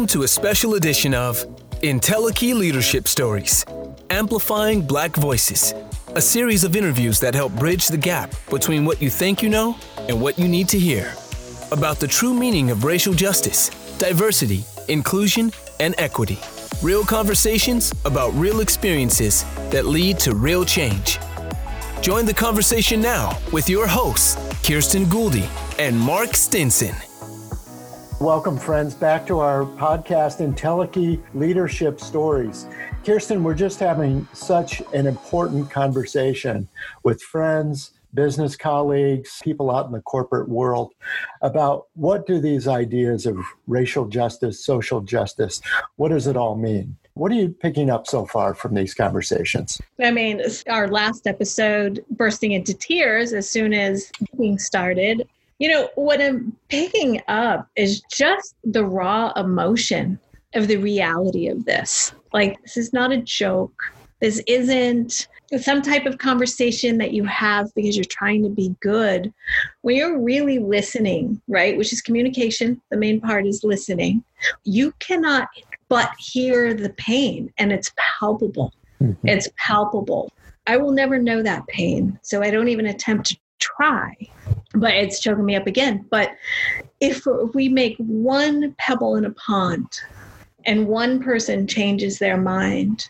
Welcome to a special edition of IntelliKey Leadership Stories, Amplifying Black Voices, a series of interviews that help bridge the gap between what you think you know and what you need to hear. About the true meaning of racial justice, diversity, inclusion, and equity. Real conversations about real experiences that lead to real change. Join the conversation now with your hosts, Kirsten Gouldy and Mark Stinson. Welcome, friends, back to our podcast, IntelliKey Leadership Stories. Kirsten, we're just having such an important conversation with friends, business colleagues, people out in the corporate world about what do these ideas of racial justice, social justice, what does it all mean? What are you picking up so far from these conversations? I mean, our last episode, bursting into tears as soon as being started, you know, what I'm picking up is just the raw emotion of the reality of this. Like, this is not a joke. This isn't some type of conversation that you have because you're trying to be good. When you're really listening, right, which is communication, the main part is listening, you cannot but hear the pain and it's palpable. Mm-hmm. It's palpable. I will never know that pain, so I don't even attempt to try but it's choking me up again. But if we make one pebble in a pond and one person changes their mind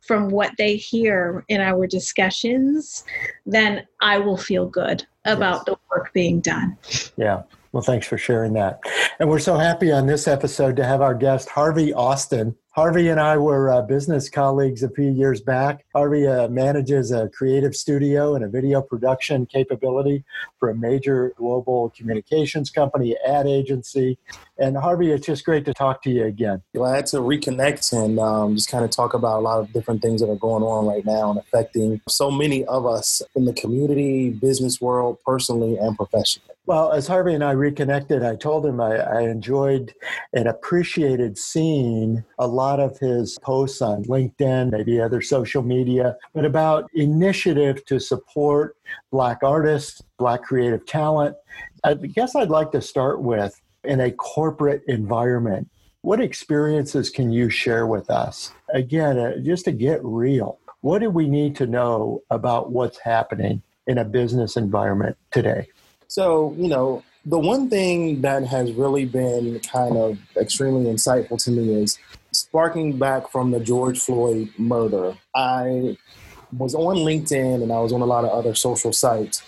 from what they hear in our discussions, then I will feel good about yes. the work being done. Yeah. Well, thanks for sharing that. And we're so happy on this episode to have our guest, Harvey Austin. Harvey and I were uh, business colleagues a few years back. Harvey uh, manages a creative studio and a video production capability for a major global communications company, ad agency. And Harvey, it's just great to talk to you again. Glad to reconnect and um, just kind of talk about a lot of different things that are going on right now and affecting so many of us in the community, business world, personally, and professionally. Well, as Harvey and I reconnected, I told him I, I, enjoyed and appreciated seeing a lot of his posts on LinkedIn, maybe other social media, but about initiative to support Black artists, Black creative talent. I guess I'd like to start with in a corporate environment. What experiences can you share with us? Again, uh, just to get real, what do we need to know about what's happening in a business environment today? So, you know, the one thing that has really been kind of extremely insightful to me is sparking back from the George Floyd murder. I was on LinkedIn and I was on a lot of other social sites.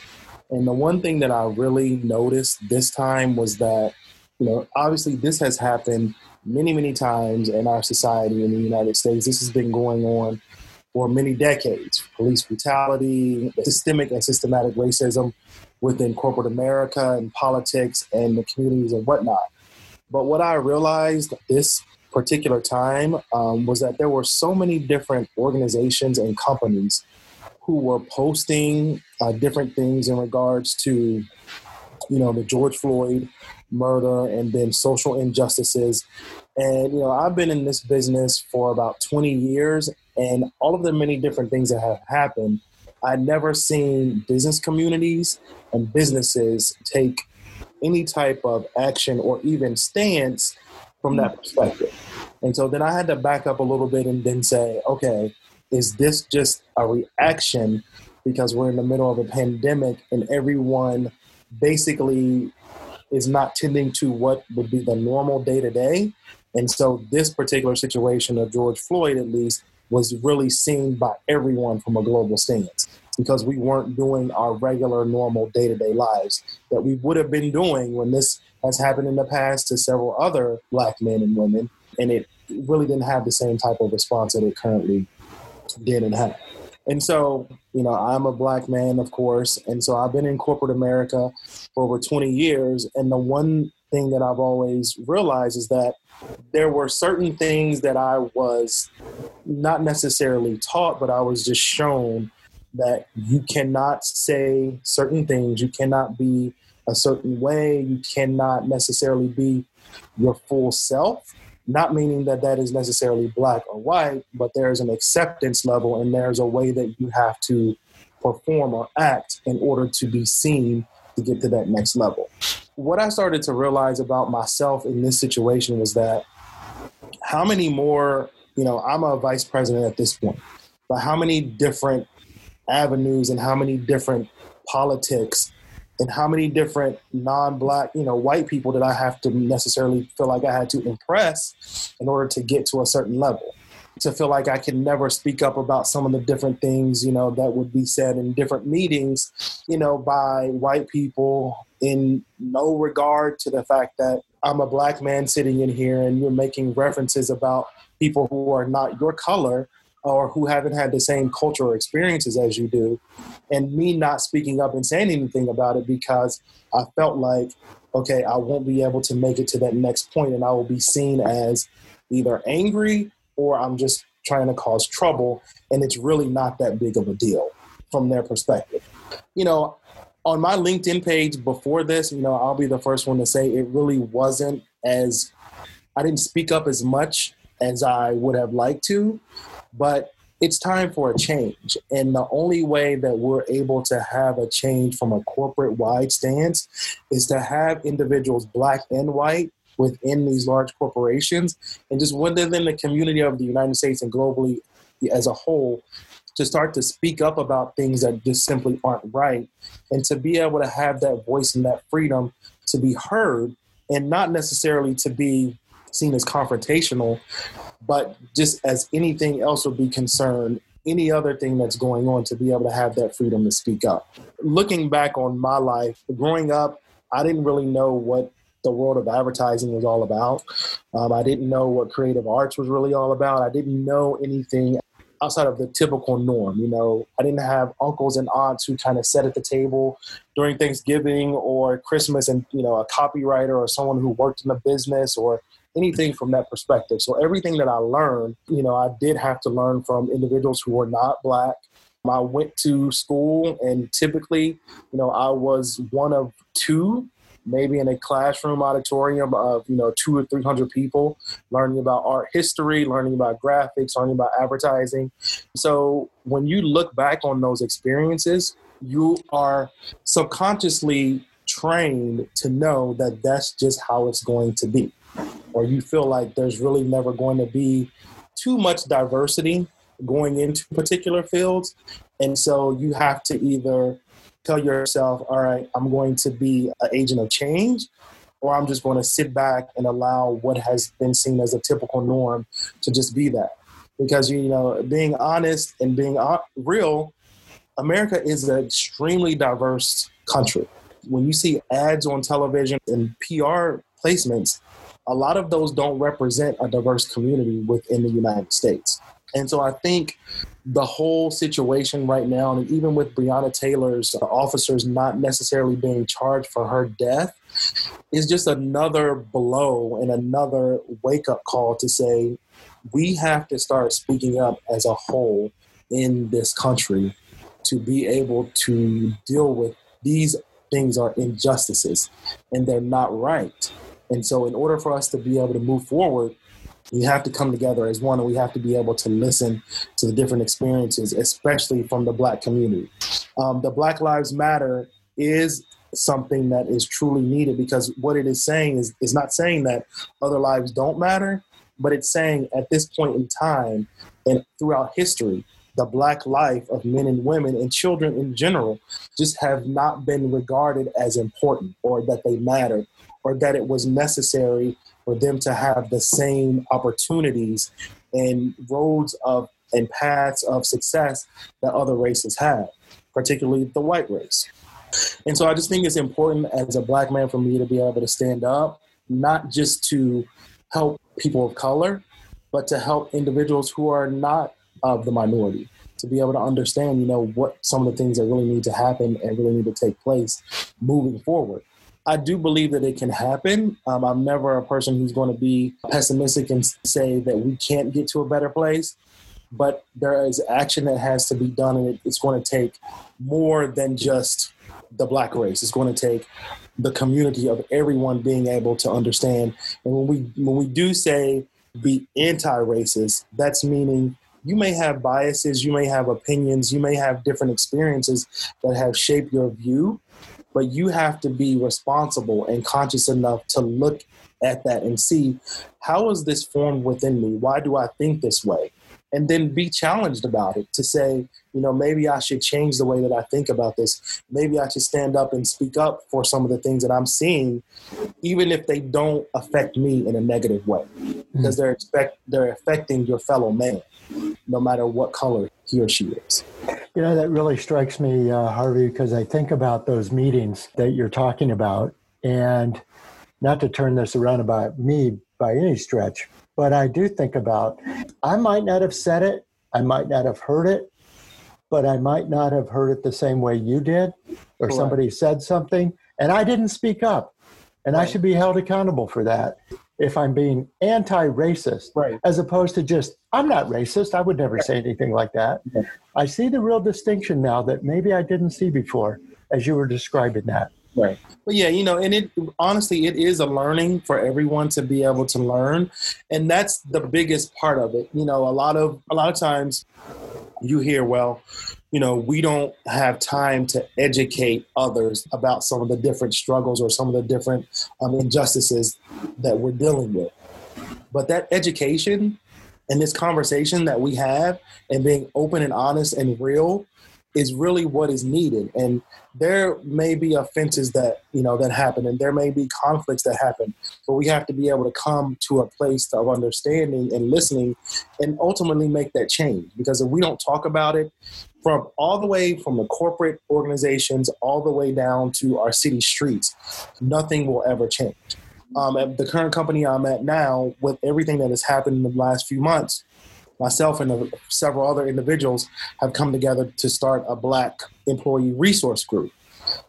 And the one thing that I really noticed this time was that, you know, obviously this has happened many, many times in our society in the United States. This has been going on for many decades. Police brutality, systemic and systematic racism within corporate America and politics and the communities and whatnot. But what I realized this particular time um, was that there were so many different organizations and companies who were posting uh, different things in regards to, you know, the George Floyd murder and then social injustices. And, you know, I've been in this business for about 20 years, and all of the many different things that have happened I'd never seen business communities and businesses take any type of action or even stance from that perspective. And so then I had to back up a little bit and then say, okay, is this just a reaction because we're in the middle of a pandemic and everyone basically is not tending to what would be the normal day to day? And so this particular situation of George Floyd, at least, was really seen by everyone from a global stance because we weren't doing our regular, normal day to day lives that we would have been doing when this has happened in the past to several other black men and women. And it really didn't have the same type of response that it currently did and had. And so, you know, I'm a black man, of course. And so I've been in corporate America for over 20 years. And the one thing that I've always realized is that there were certain things that I was not necessarily taught, but I was just shown that you cannot say certain things, you cannot be a certain way, you cannot necessarily be your full self. Not meaning that that is necessarily black or white, but there's an acceptance level and there's a way that you have to perform or act in order to be seen to get to that next level. What I started to realize about myself in this situation was that how many more, you know, I'm a vice president at this point, but how many different avenues and how many different politics and how many different non-black you know white people did i have to necessarily feel like i had to impress in order to get to a certain level. To feel like i can never speak up about some of the different things you know that would be said in different meetings you know by white people in no regard to the fact that i'm a black man sitting in here and you're making references about people who are not your color or who haven't had the same cultural experiences as you do, and me not speaking up and saying anything about it because I felt like, okay, I won't be able to make it to that next point, and I will be seen as either angry or I'm just trying to cause trouble, and it's really not that big of a deal from their perspective. You know, on my LinkedIn page before this, you know, I'll be the first one to say it really wasn't as I didn't speak up as much as I would have liked to but it's time for a change. And the only way that we're able to have a change from a corporate wide stance is to have individuals, black and white, within these large corporations and just within the community of the United States and globally as a whole to start to speak up about things that just simply aren't right and to be able to have that voice and that freedom to be heard and not necessarily to be seen as confrontational but just as anything else would be concerned, any other thing that's going on to be able to have that freedom to speak up. Looking back on my life, growing up, I didn't really know what the world of advertising was all about. Um, I didn't know what creative arts was really all about. I didn't know anything outside of the typical norm. You know, I didn't have uncles and aunts who kind of sat at the table during Thanksgiving or Christmas and, you know, a copywriter or someone who worked in the business or anything from that perspective. So everything that I learned, you know, I did have to learn from individuals who were not black. I went to school and typically, you know, I was one of two maybe in a classroom auditorium of you know two or three hundred people learning about art history learning about graphics learning about advertising so when you look back on those experiences you are subconsciously trained to know that that's just how it's going to be or you feel like there's really never going to be too much diversity going into particular fields. And so you have to either tell yourself, all right, I'm going to be an agent of change, or I'm just going to sit back and allow what has been seen as a typical norm to just be that. Because, you know, being honest and being uh, real, America is an extremely diverse country. When you see ads on television and PR placements, a lot of those don't represent a diverse community within the United States. And so I think the whole situation right now, and even with Breonna Taylor's uh, officers not necessarily being charged for her death, is just another blow and another wake up call to say we have to start speaking up as a whole in this country to be able to deal with these things are injustices and they're not right. And so, in order for us to be able to move forward, we have to come together as one and we have to be able to listen to the different experiences, especially from the Black community. Um, the Black Lives Matter is something that is truly needed because what it is saying is, is not saying that other lives don't matter, but it's saying at this point in time and throughout history, the black life of men and women and children in general just have not been regarded as important or that they mattered or that it was necessary for them to have the same opportunities and roads of and paths of success that other races have, particularly the white race. And so I just think it's important as a black man for me to be able to stand up, not just to help people of color, but to help individuals who are not of the minority to be able to understand, you know, what some of the things that really need to happen and really need to take place moving forward. I do believe that it can happen. Um, I'm never a person who's going to be pessimistic and say that we can't get to a better place, but there is action that has to be done, and it's going to take more than just the black race. It's going to take the community of everyone being able to understand. And when we when we do say be anti-racist, that's meaning you may have biases, you may have opinions, you may have different experiences that have shaped your view, but you have to be responsible and conscious enough to look at that and see how is this formed within me? Why do I think this way? And then be challenged about it to say, you know, maybe I should change the way that I think about this. Maybe I should stand up and speak up for some of the things that I'm seeing, even if they don't affect me in a negative way, hmm. because they're expect they're affecting your fellow man, no matter what color he or she is. You know, that really strikes me, uh, Harvey, because I think about those meetings that you're talking about, and not to turn this around about me by any stretch, but I do think about I might not have said it, I might not have heard it, but I might not have heard it the same way you did, or Correct. somebody said something, and I didn't speak up. And I should be held accountable for that if I'm being anti racist, Right. as opposed to just, I'm not racist. I would never say anything like that. I see the real distinction now that maybe I didn't see before as you were describing that. Right. But yeah, you know, and it honestly, it is a learning for everyone to be able to learn, and that's the biggest part of it. You know, a lot of a lot of times you hear, well, you know, we don't have time to educate others about some of the different struggles or some of the different um, injustices that we're dealing with. But that education and this conversation that we have and being open and honest and real is really what is needed. And there may be offenses that you know that happen and there may be conflicts that happen but we have to be able to come to a place of understanding and listening and ultimately make that change because if we don't talk about it from all the way from the corporate organizations all the way down to our city streets nothing will ever change um, at the current company i'm at now with everything that has happened in the last few months myself and several other individuals have come together to start a black employee resource group.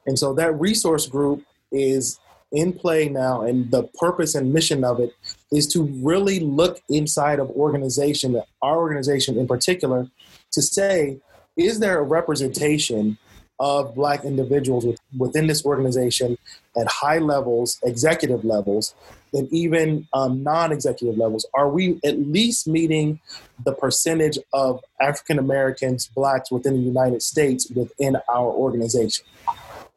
And so that resource group is in play now and the purpose and mission of it is to really look inside of organization our organization in particular to say is there a representation of black individuals with, within this organization at high levels executive levels and even um, non-executive levels are we at least meeting the percentage of african americans blacks within the united states within our organization?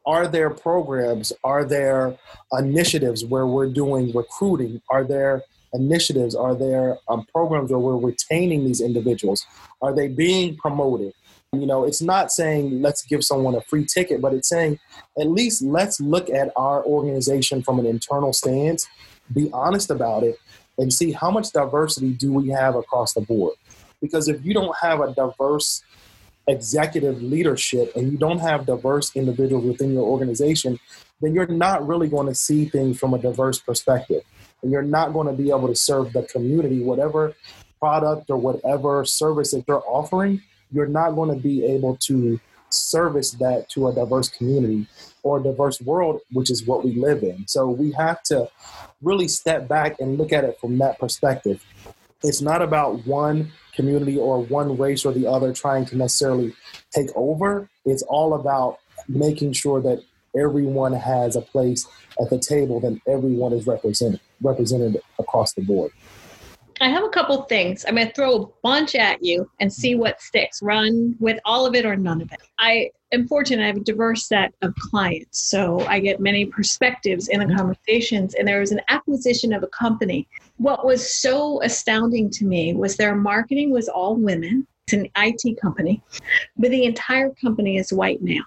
Are there programs are there initiatives where we're doing recruiting? Are there initiatives are there um, programs where we're retaining these individuals? Are they being promoted you know it's not saying let's give someone a free ticket but it's saying at least let's look at our organization from an internal stance be honest about it and see how much diversity do we have across the board. Because if you don't have a diverse executive leadership and you don't have diverse individuals within your organization then you're not really going to see things from a diverse perspective. And you're not going to be able to serve the community whatever product or whatever service that you're offering you're not going to be able to service that to a diverse community or a diverse world, which is what we live in. So we have to really step back and look at it from that perspective. It's not about one community or one race or the other trying to necessarily take over. It's all about making sure that everyone has a place at the table, that everyone is represented represented across the board. I have a couple things. I'm going to throw a bunch at you and see mm-hmm. what sticks. Run with all of it or none of it. I am fortunate. I have a diverse set of clients, so I get many perspectives in the mm-hmm. conversations. And there was an acquisition of a company. What was so astounding to me was their marketing was all women. It's an IT company, but the entire company is white male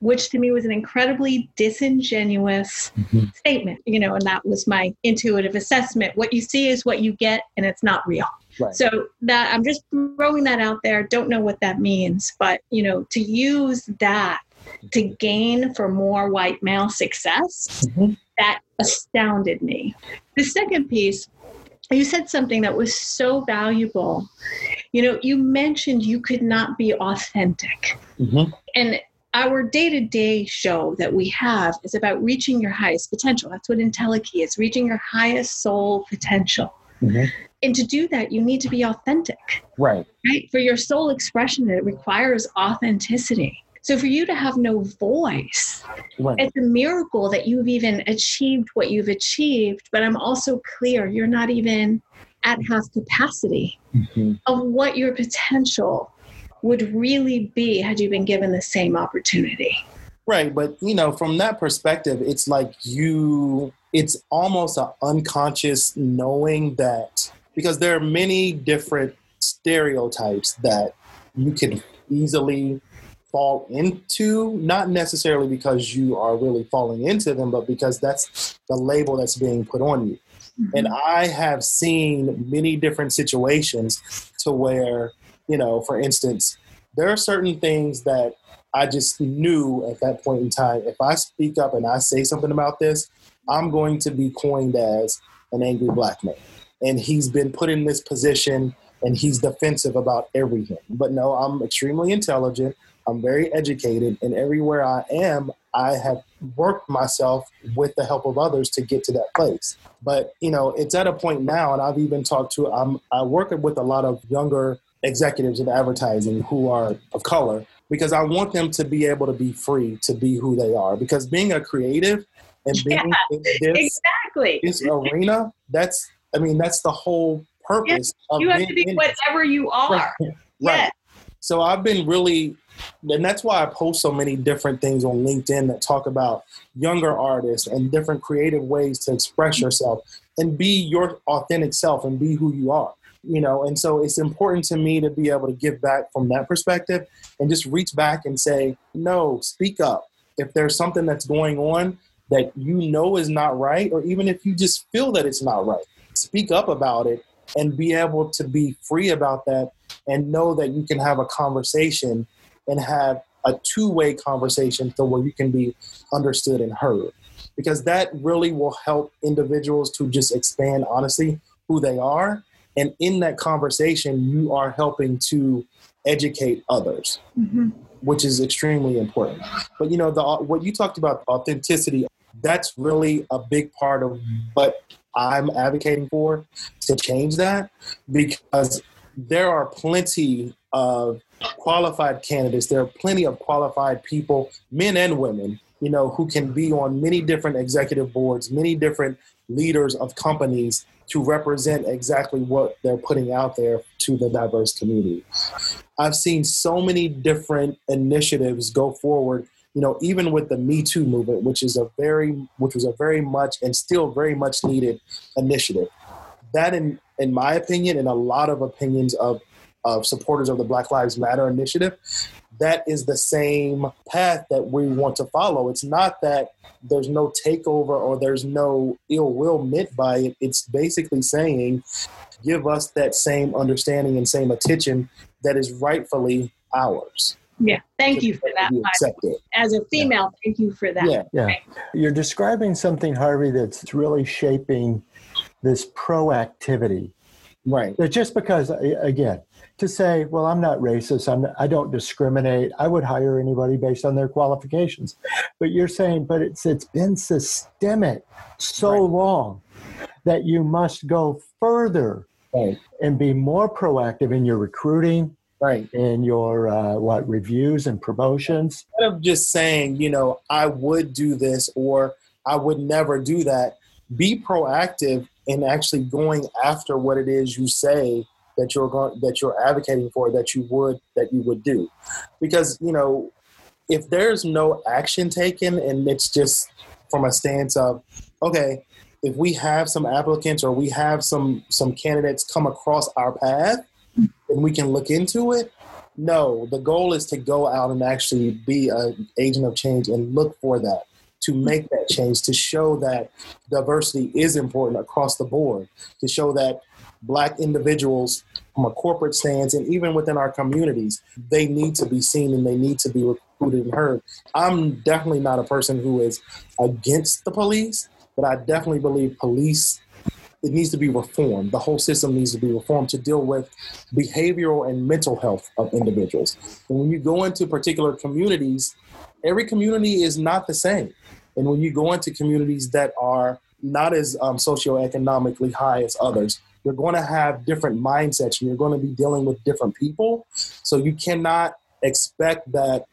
which to me was an incredibly disingenuous Mhm. statement, you know, and that was my intuitive assessment. What you see is what you get, and it's not real. Right. So that I'm just throwing that out there. Don't know what that means, but you know, to use that to gain for more white male success, Mhm. that astounded me. The second piece, you said something that was so valuable. You know, you mentioned you could not be authentic. Mm-hmm. And our day-to-day show that we have is about reaching your highest potential. That's what IntelliKey is, reaching your highest soul potential. Mhm. And to do that, you need to be authentic, Right. right? For your soul expression, it requires authenticity. So for you to have no voice, Right. it's a miracle that you've even achieved what you've achieved. But I'm also clear you're not even at half capacity Mhm. of what your potential would really be had you been given the same opportunity. Right, but you know, from that perspective, it's like you it's almost an unconscious knowing that because there are many different stereotypes that you can easily fall into, not necessarily because you are really falling into them, but because that's the label that's being put on you. Mm-hmm. And I have seen many different situations to where, you know, for instance, there are certain things that I just knew at that point in time if I speak up and I say something about this, I'm going to be coined as an angry black man. And he's been put in this position and he's defensive about everything. But no, I'm extremely intelligent. I'm very educated, and everywhere I am, I have worked myself with the help of others to get to that place. But you know, it's at a point now, and I've even talked to. I'm I work with a lot of younger executives in advertising who are of color because I want them to be able to be free to be who they are. Because being a creative and being yeah, in this, exactly. this arena, that's I mean, that's the whole purpose. Yes, you have to be whatever it. you are. Right. Yes. right. So I've been really, and that's why I post so many different things on LinkedIn that talk about younger artists and different creative ways to express yourself and be your authentic self and be who you are. You know, and so it's important to me to be able to give back from that perspective and just reach back and say, no, speak up. If there's something that's going on that you know is not right, or even if you just feel that it's not right, speak up about it and be able to be free about that and know that you can have a conversation and have a two-way conversation so where you can be understood and heard because that really will help individuals to just expand honestly who they are and in that conversation you are helping to educate others mm-hmm. which is extremely important but you know the what you talked about authenticity that's really a big part of what I'm advocating for to change that because there are plenty of qualified candidates. There are plenty of qualified people, men and women, you know, who can be on many different executive boards, many different leaders of companies to represent exactly what they're putting out there to the diverse community. I've seen so many different initiatives go forward you know, even with the Me Too movement, which is a very, which was a very much and still very much needed initiative. That, in in my opinion, and a lot of opinions of of supporters of the Black Lives Matter initiative, that is the same path that we want to follow. It's not that there's no takeover or there's no ill will meant by it. It's basically saying, give us that same understanding and same attention that is rightfully ours. Yeah, thank you for that. As a female, yeah. thank you for that. Yeah, yeah. Right. You're describing something, Harvey, that's really shaping this proactivity. Right. That just because, again, to say, well, I'm not racist, I'm, I don't discriminate, I would hire anybody based on their qualifications. But you're saying, but it's it's been systemic so right. long that you must go further right. and be more proactive in your recruiting, right in your uh, what reviews and promotions instead of just saying you know i would do this or i would never do that be proactive in actually going after what it is you say that you're going that you're advocating for that you would that you would do because you know if there's no action taken and it's just from a stance of okay if we have some applicants or we have some some candidates come across our path and we can look into it. No, the goal is to go out and actually be an agent of change and look for that, to make that change, to show that diversity is important across the board, to show that black individuals from a corporate stance and even within our communities, they need to be seen and they need to be recruited and heard. I'm definitely not a person who is against the police, but I definitely believe police it needs to be reformed. The whole system needs to be reformed to deal with behavioral and mental health of individuals. And when you go into particular communities, every community is not the same. And when you go into communities that are not as um, socioeconomically high as others, you're going to have different mindsets and you're going to be dealing with different people. So you cannot expect that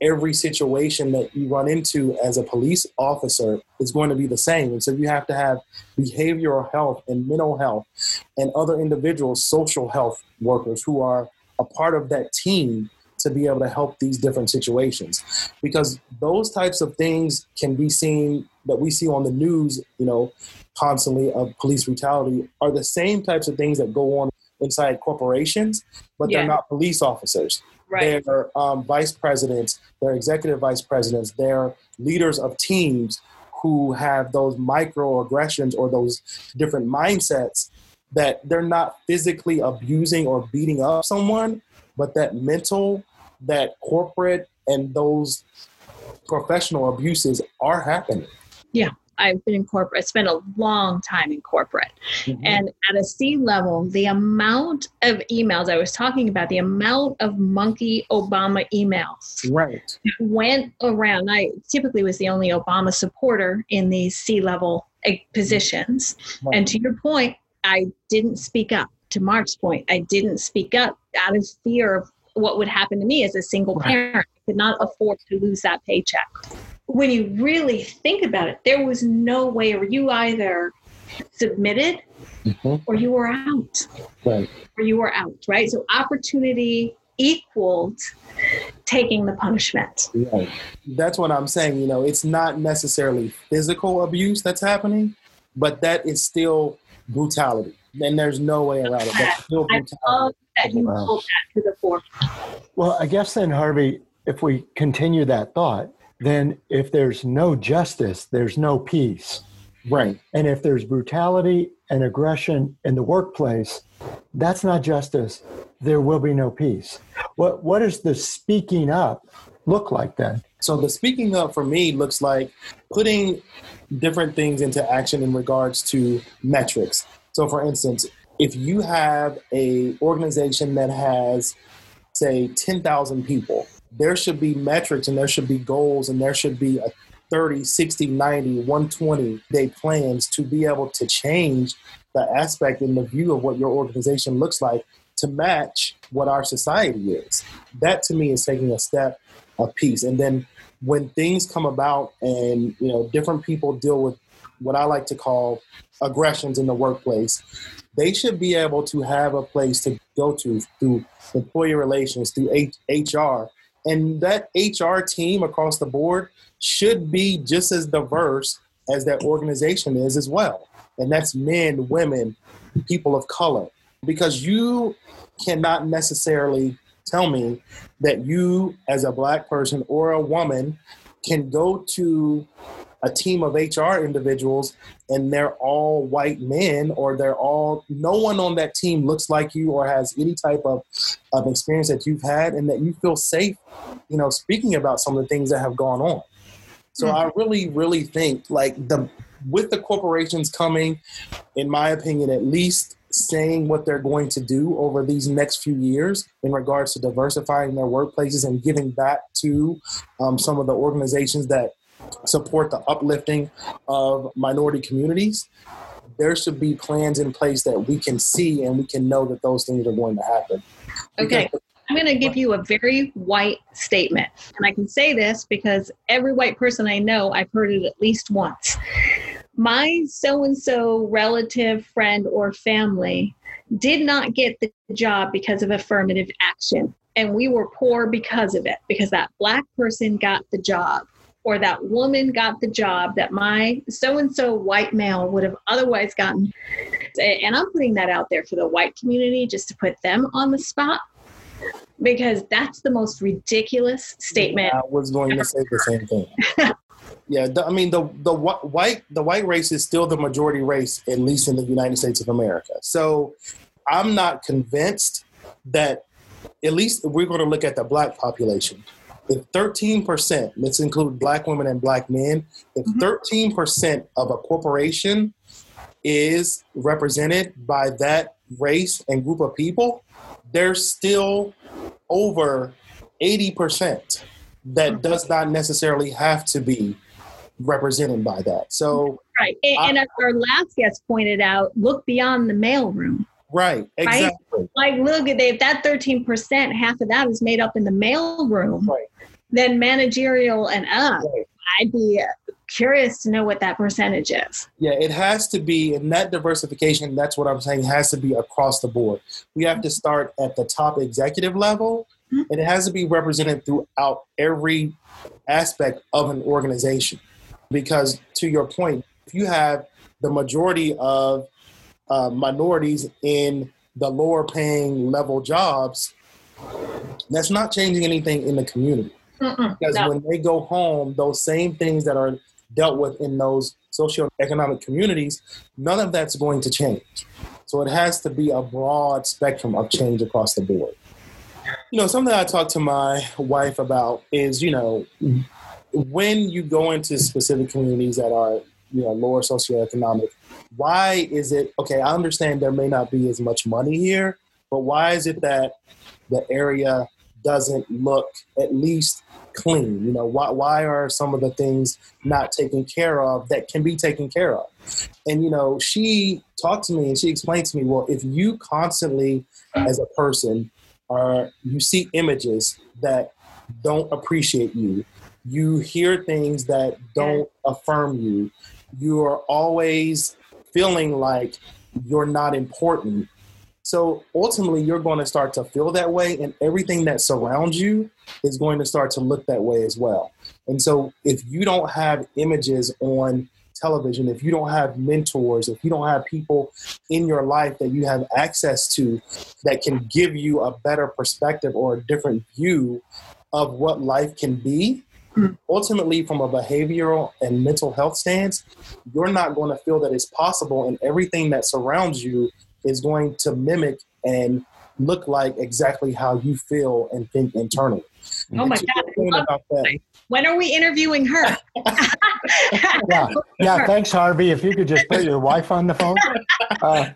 every situation that you run into as a police officer is going to be the same. And so you have to have behavioral health and mental health and other individuals, social health workers who are a part of that team to be able to help these different situations because those types of things can be seen that we see on the news you know constantly of police brutality are the same types of things that go on inside corporations but Yeah. they're not police officers Right. they're um, vice presidents, they're executive vice presidents, they're leaders of teams who have those microaggressions or those different mindsets that they're not physically abusing or beating up someone, but that mental, that corporate, and those professional abuses are happening. Yeah. I've been in corporate. I spent a long time in corporate. Mm-hmm. And at a C level, the amount of emails I was talking about, the amount of monkey Obama emails right. went around. I typically was the only Obama supporter in these C level eh, positions. Right. And to your point, I didn't speak up. To Mark's point, I didn't speak up out of fear of what would happen to me as a single parent. I could not afford to lose that paycheck. When you really think about it, there was no way where you either submitted Mhm. or you were out Right. or you were out, right? So opportunity equaled taking the punishment. Right. That's what I'm saying. You know, it's not necessarily physical abuse that's happening, but that is still brutality. And there's no way around it. That's still I brutality. love that you Wow. pulled that to the forefront. Well, I guess then, Harvey, if we continue that thought, then if there's no justice, there's no peace. Right. And if there's brutality and aggression in the workplace, that's not justice. There will be no peace. What what does the speaking up look like then? So the speaking up for me looks like putting different things into action in regards to metrics. So for instance, if you have a organization that has say 10,000 people, there should be metrics and there should be goals and there should be a 30, 60, 90, 120 day plans to be able to change the aspect and the view of what your organization looks like to match what our society is. That to me is taking a step of peace. And then when things come about and you know different people deal with what I like to call aggressions in the workplace, they should be able to have a place to go to through employee relations, through H- HR. And that HR team across the board should be just as diverse as that organization is as well. And that's men, women, people of color. Because you cannot necessarily tell me that you, as a black person or a woman, can go to a team of HR individuals and they're all white men or they're all no one on that team looks like you or has any type of, of experience that you've had and that you feel safe, you know, speaking about some of the things that have gone on. So I really, really think like the with the corporations coming, in my opinion, at least saying what they're going to do over these next few years in regards to diversifying their workplaces and giving back to um, some of the organizations that support the uplifting of minority communities. There should be plans in place that we can see and we can know that those things are going to happen. Okay. I'm going to give you a very white statement. And I can say this because every white person I know, I've heard it at least once. My so and so relative, friend, or family did not get the job because of affirmative action. And we were poor because of it, because that black person got the job or that woman got the job that my so and so white male would have otherwise gotten. And I'm putting that out there for the white community just to put them on the spot because that's the most ridiculous statement. I was going to say the same thing. yeah, the, I mean the the wh- white the white race is still the majority race, at least in the United States of America. So I'm not convinced that at least we're going to look at the black population. If 13%, let's include black women and black men, if Mhm. 13% of a corporation is represented by that race and group of people, there's still over 80% that does not necessarily have to be represented by that. So, Right. And, and as our last guest pointed out, look beyond the mailroom. Right, exactly. Like, look at if that 13%, half of that is made up in the mailroom, Right. then managerial and up, Right. I'd be curious to know what that percentage is. Yeah, it has to be, and that diversification, that's what I'm saying, has to be across the board. We have to start at the top executive level mm-hmm. and it has to be represented throughout every aspect of an organization. Because to your point, if you have the majority of uh, minorities in the lower paying level jobs, that's not changing anything in the community. Mm-mm, because no. when they go home, those same things that are dealt with in those socioeconomic communities, none of that's going to change. So it has to be a broad spectrum of change across the board. You know, something I talk to my wife about is, you know, when you go into specific communities that are, you know, lower socioeconomic, why is it okay? I understand there may not be as much money here, but why is it that the area doesn't look at least clean? You know, why, why are some of the things not taken care of that can be taken care of? And, you know, she talked to me and she explained to me, well, if you constantly, as a person, are you see images that don't appreciate you, you hear things that don't affirm you, you are always feeling like you're not important so ultimately, you're going to start to feel that way, and everything that surrounds you is going to start to look that way as well. And so, if you don't have images on television, if you don't have mentors, if you don't have people in your life that you have access to that can give you a better perspective or a different view of what life can be. Ultimately from a behavioral and mental health stance, you're not going to feel that it's possible and everything that surrounds you is going to mimic and look like exactly how you feel and think internally. Oh my God. When are we interviewing her? yeah, yeah. Thanks, Harvey. If you could just put your wife on the phone. Uh,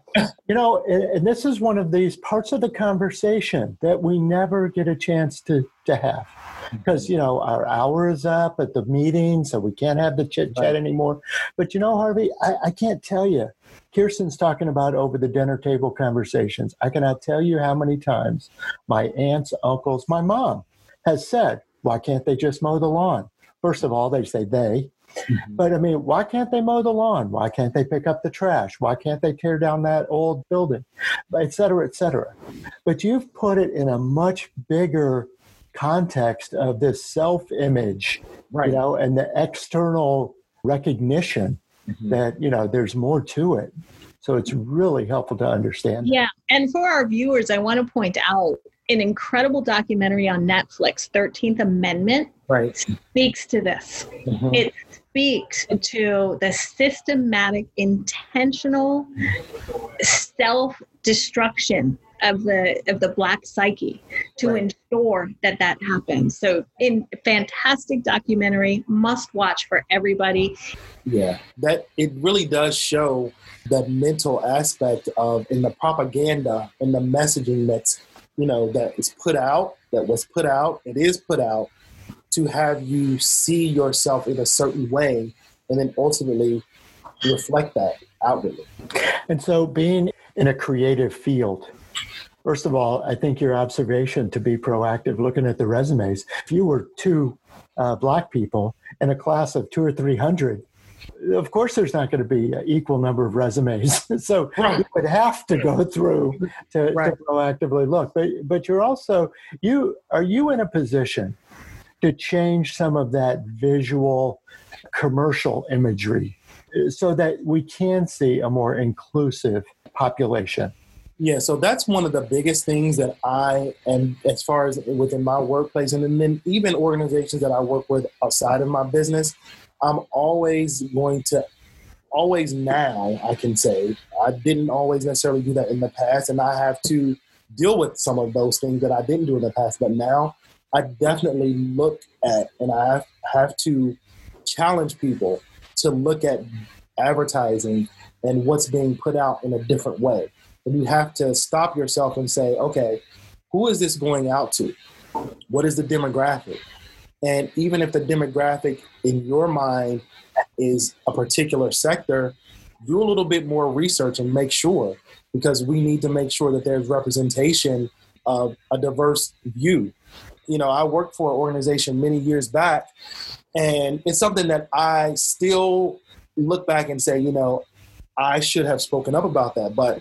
you know, and this is one of these parts of the conversation that we never get a chance to, to have because you know our hour is up at the meeting, so we can't have the chit chat right. anymore. But you know, Harvey, I, I can't tell you Kirsten's talking about over the dinner table conversations. I cannot tell you how many times my aunts, uncles, my mom has said, why can't they just mow the lawn? First of all, they say they. Mm-hmm. But I mean, why can't they mow the lawn? Why can't they pick up the trash? Why can't they tear down that old building? Et cetera, et cetera. But you've put it in a much bigger context of this self image, right. you know, and the external recognition mm-hmm. that you know there's more to it so it's really helpful to understand yeah and for our viewers i want to point out an incredible documentary on netflix 13th amendment right speaks to this mm-hmm. it speaks to the systematic intentional self destruction of the of the black psyche to right. ensure that that happens. So in fantastic documentary must watch for everybody. Yeah that it really does show the mental aspect of in the propaganda and the messaging that's you know that is put out that was put out it is put out to have you see yourself in a certain way and then ultimately reflect that outwardly. And so being in a creative field First of all, I think your observation to be proactive, looking at the resumes, if you were two uh, black people in a class of two or three hundred, of course there's not going to be an equal number of resumes. so right. you would have to go through to, right. to proactively look. But but you're also you are you in a position to change some of that visual commercial imagery so that we can see a more inclusive population yeah, so that's one of the biggest things that I am, as far as within my workplace and then even organizations that I work with outside of my business, I'm always going to always now I can say I didn't always necessarily do that in the past and I have to deal with some of those things that I didn't do in the past, but now I definitely look at and I have, to challenge people to look at advertising and what's being put out in a different way and you have to stop yourself and say, okay, who is this going out to? What is the demographic? And even if the demographic in your mind is a particular sector, do a little bit more research and make sure because we need to make sure that there's representation of a diverse view. You know, I worked for an organization many years back, and it's something that I still look back and say, you know, I should have spoken up about that. But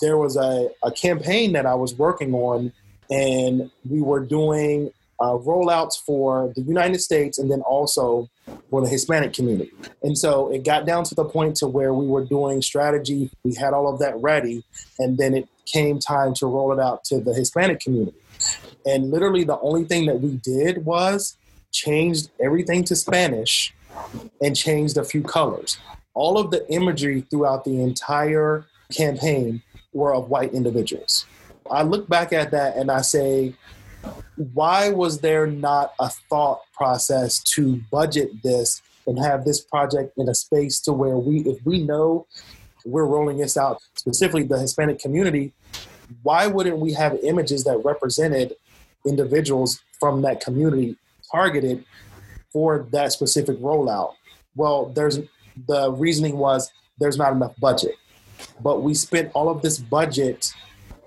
there was a, a campaign that I was working on and we were doing uh, rollouts for the United States and then also for the Hispanic community. And so it got down to the point to where we were doing strategy. We had all of that ready, and then it came time to roll it out to the Hispanic community. And literally, the only thing that we did was changed everything to Spanish and changed a few colors. All of the imagery throughout the entire campaign were of white individuals. I look back at that and I say, why was there not a thought process to budget this and have this project in a space to where we, if we know we're rolling this out, specifically the Hispanic community, why wouldn't we have images that represented individuals from that community targeted for that specific rollout? Well, there's the reasoning was there's not enough budget. But we spent all of this budget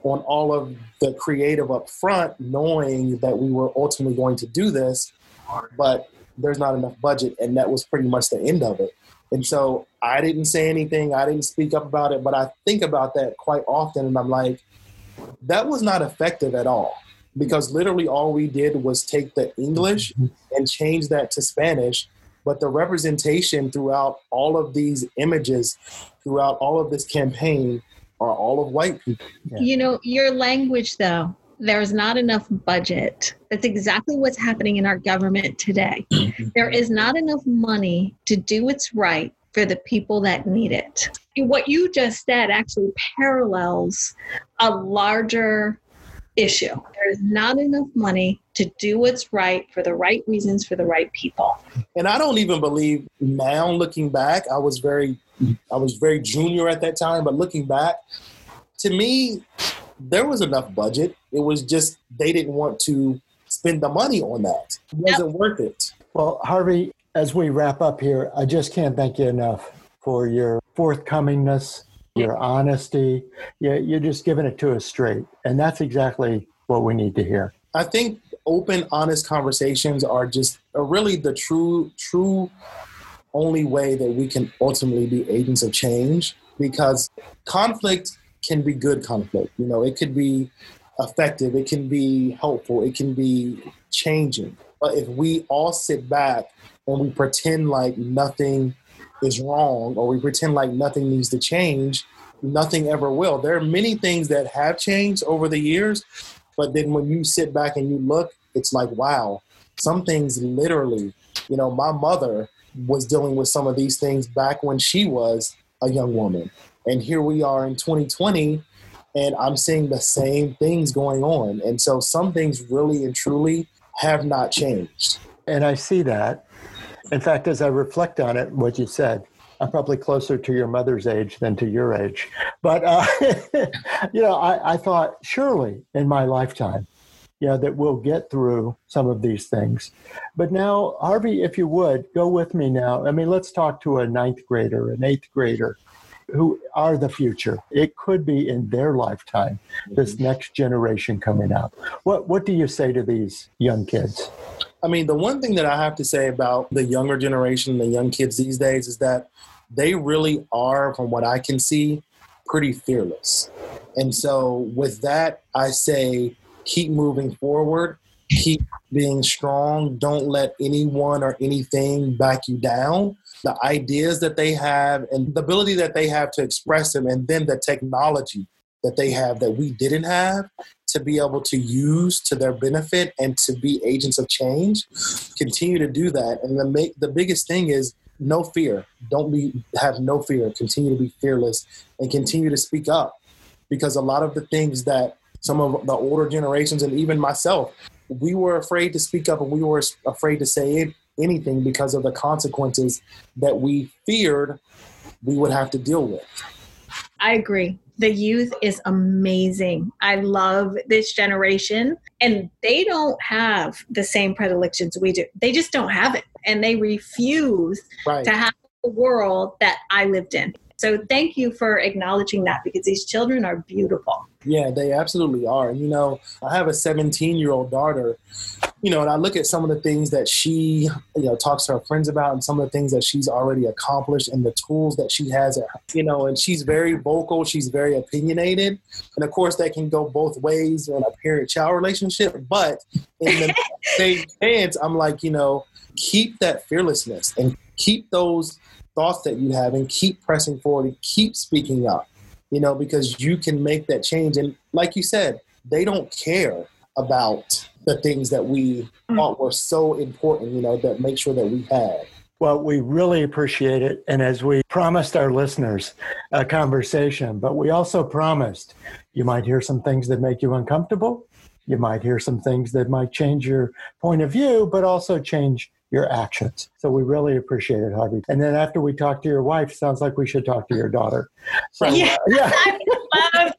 on all of the creative up front, knowing that we were ultimately going to do this, but there's not enough budget. And that was pretty much the end of it. And so I didn't say anything, I didn't speak up about it, but I think about that quite often. And I'm like, that was not effective at all because literally all we did was take the English and change that to Spanish. But the representation throughout all of these images, throughout all of this campaign, are all of white people. Yeah. You know, your language, though, there's not enough budget. That's exactly what's happening in our government today. Mm-hmm. there is not enough money to do what's right for the people that need it. What you just said actually parallels a larger issue. There's not enough money to do what's right for the right reasons for the right people. And I don't even believe now looking back, I was very I was very junior at that time, but looking back, to me, there was enough budget. It was just they didn't want to spend the money on that. It wasn't yep. worth it. Well, Harvey, as we wrap up here, I just can't thank you enough for your forthcomingness, your honesty. Yeah, you're just giving it to us straight. And that's exactly what we need to hear. I think open, honest conversations are just are really the true, true only way that we can ultimately be agents of change because conflict can be good conflict. You know, it could be effective, it can be helpful, it can be changing. But if we all sit back and we pretend like nothing is wrong or we pretend like nothing needs to change, nothing ever will. There are many things that have changed over the years, but then when you sit back and you look, it's like, wow, some things literally, you know, my mother was dealing with some of these things back when she was a young woman. And here we are in 2020, and I'm seeing the same things going on. And so some things really and truly have not changed. And I see that. In fact, as I reflect on it, what you said, I'm probably closer to your mother's age than to your age. But, uh, you know, I, I thought surely in my lifetime, yeah, that we'll get through some of these things. But now, Harvey, if you would, go with me now. I mean, let's talk to a ninth grader, an eighth grader, who are the future. It could be in their lifetime, this mm-hmm. next generation coming up. What, what do you say to these young kids? I mean, the one thing that I have to say about the younger generation, the young kids these days, is that they really are, from what I can see, pretty fearless. And so, with that, I say, keep moving forward, keep being strong. Don't let anyone or anything back you down. The ideas that they have and the ability that they have to express them, and then the technology that they have that we didn't have to be able to use to their benefit and to be agents of change. Continue to do that. And the, the biggest thing is no fear. Don't be have no fear. Continue to be fearless and continue to speak up because a lot of the things that some of the older generations and even myself, we were afraid to speak up and we were afraid to say anything because of the consequences that we feared we would have to deal with. I agree. The youth is amazing. I love this generation, and they don't have the same predilections we do. They just don't have it, and they refuse right. to have the world that I lived in. So thank you for acknowledging that because these children are beautiful. Yeah, they absolutely are. And, you know, I have a 17 year old daughter, you know, and I look at some of the things that she, you know, talks to her friends about and some of the things that she's already accomplished and the tools that she has, at, you know, and she's very vocal, she's very opinionated. And of course, that can go both ways in a parent child relationship. But in the same hands, I'm like, you know, keep that fearlessness and keep those thoughts that you have and keep pressing forward and keep speaking up you know, because you can make that change. And like you said, they don't care about the things that we mm. thought were so important, you know, that make sure that we had. Well, we really appreciate it. And as we promised our listeners a conversation, but we also promised you might hear some things that make you uncomfortable. You might hear some things that might change your point of view, but also change your actions. So we really appreciate it, Harvey. And then after we talk to your wife, sounds like we should talk to your daughter. So, yeah, uh, yeah.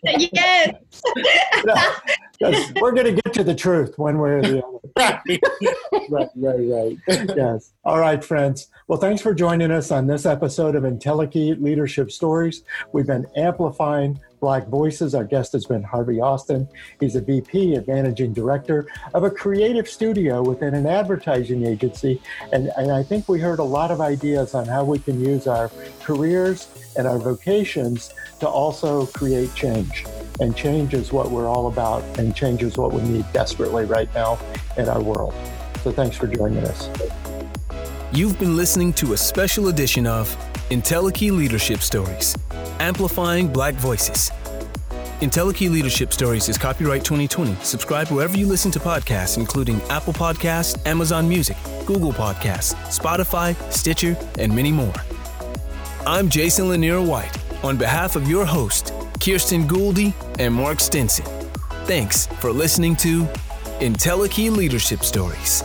yes. yes. We're going to get to the truth one way or the other. right, right, right. yes. All right, friends. Well, thanks for joining us on this episode of IntelliKey Leadership Stories. We've been amplifying Black Voices. Our guest has been Harvey Austin. He's a VP and managing director of a creative studio within an advertising agency. And, and I think we heard a lot of ideas on how we can use our careers and our vocations to also create change. And change is what we're all about, and change is what we need desperately right now in our world. So thanks for joining us. You've been listening to a special edition of IntelliKey Leadership Stories amplifying Black voices. IntelliKey Leadership Stories is copyright 2020. Subscribe wherever you listen to podcasts, including Apple Podcasts, Amazon Music, Google Podcasts, Spotify, Stitcher, and many more. I'm Jason Lanier White, on behalf of your host, Kirsten Gouldy and Mark Stinson. Thanks for listening to IntelliKey Leadership Stories.